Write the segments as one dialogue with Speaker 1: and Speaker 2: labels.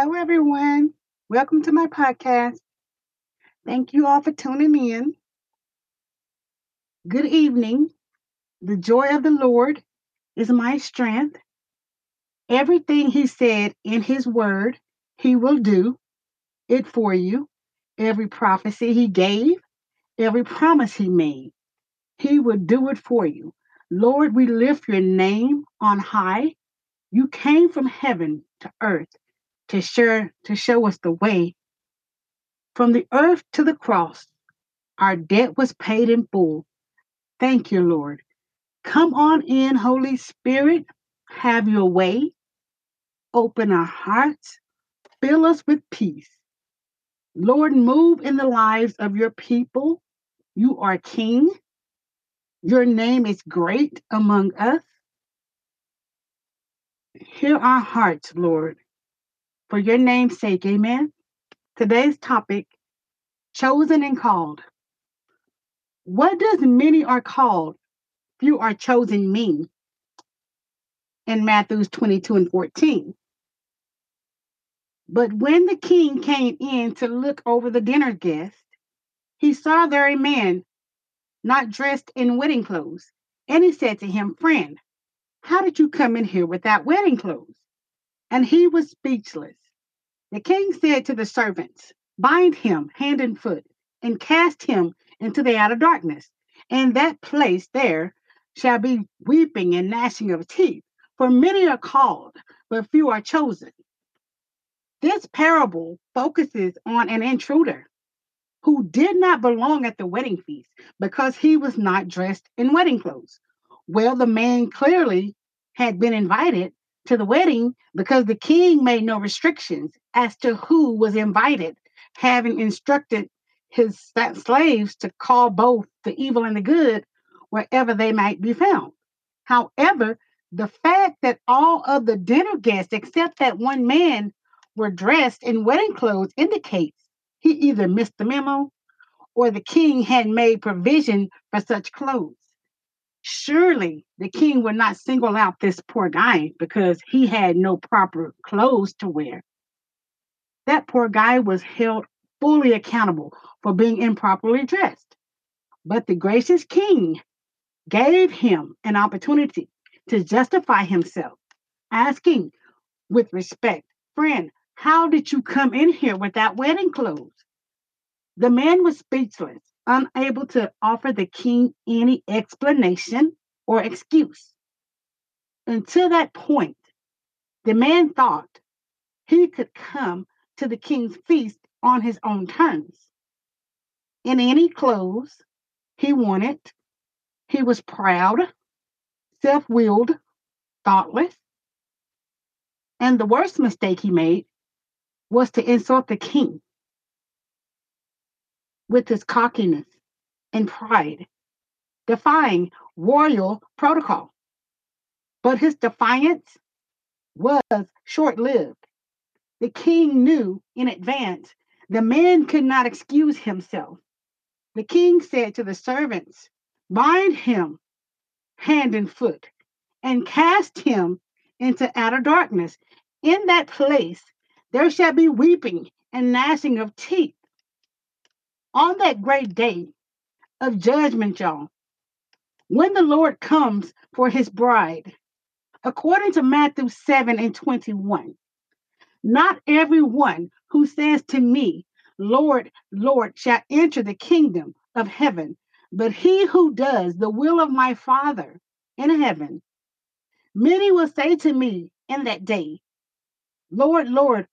Speaker 1: Hello, everyone. Welcome to my podcast. Thank you all for tuning in. Good evening. The joy of the Lord is my strength. Everything He said in His word, He will do it for you. Every prophecy He gave, every promise He made, He will do it for you. Lord, we lift your name on high. You came from heaven to earth to share to show us the way. From the earth to the cross, our debt was paid in full. Thank you, Lord. Come on in, Holy Spirit. Have your way. Open our hearts. Fill us with peace. Lord, move in the lives of your people. You are King. Your name is great among us. Hear our hearts, Lord for your name's sake. Amen. Today's topic chosen and called. What does many are called? Few are chosen mean? In Matthews 22 and 14. But when the king came in to look over the dinner guests, he saw there a man not dressed in wedding clothes. And he said to him, Friend, how did you come in here without wedding clothes? And he was speechless. The king said to the servants, Bind him hand and foot, and cast him into the outer darkness. And that place there shall be weeping and gnashing of teeth, for many are called, but few are chosen. This parable focuses on an intruder who did not belong at the wedding feast because he was not dressed in wedding clothes. Well, the man clearly had been invited, to the wedding because the king made no restrictions as to who was invited, having instructed his slaves to call both the evil and the good wherever they might be found. However, the fact that all of the dinner guests, except that one man, were dressed in wedding clothes indicates he either missed the memo or the king had made provision for such clothes surely the king would not single out this poor guy because he had no proper clothes to wear. That poor guy was held fully accountable for being improperly dressed. But the gracious king gave him an opportunity to justify himself, asking with respect, Friend, how did you come in here without wedding clothes? The man was speechless unable to offer the king any explanation or excuse. Until that point, the man thought he could come to the king's feast on his own terms. In any clothes he wanted, he was proud, self willed, thoughtless. And the worst mistake he made was to insult the king with his cockiness and pride, defying royal protocol. But his defiance was short lived. The king knew in advance the man could not excuse himself. The king said to the servants, Bind him hand and foot and cast him into outer darkness. In that place there shall be weeping and gnashing of teeth on that great day of judgment, y'all, when the Lord comes for his bride, according to Matthew 7 and 21, not everyone who says to me, Lord, Lord, shall enter the kingdom of heaven, but he who does the will of my Father in heaven. Many will say to me in that day, Lord, Lord,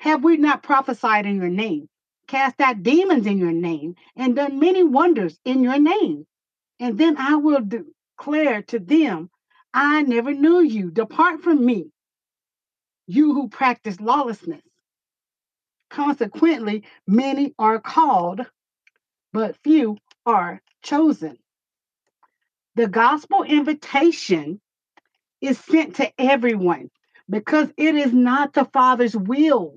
Speaker 1: have we not prophesied in your name? Cast out demons in your name, and done many wonders in your name. And then I will declare to them, I never knew you. Depart from me, you who practice lawlessness. Consequently, many are called, but few are chosen. The gospel invitation is sent to everyone because it is not the Father's will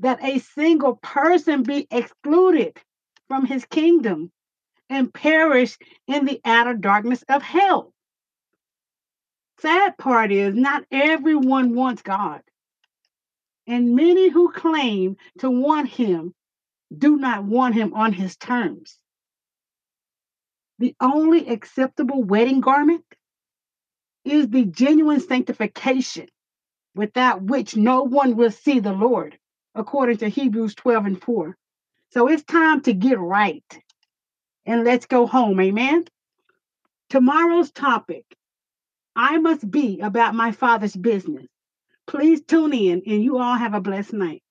Speaker 1: that a single person be excluded from his kingdom and perish in the outer darkness of hell. Sad part is, not everyone wants God. And many who claim to want him do not want him on his terms. The only acceptable wedding garment is the genuine sanctification without which no one will see the Lord, according to Hebrews 12 and 4. So it's time to get right and let's go home. Amen. Tomorrow's topic I must be about my Father's business. Please tune in and you all have a blessed night.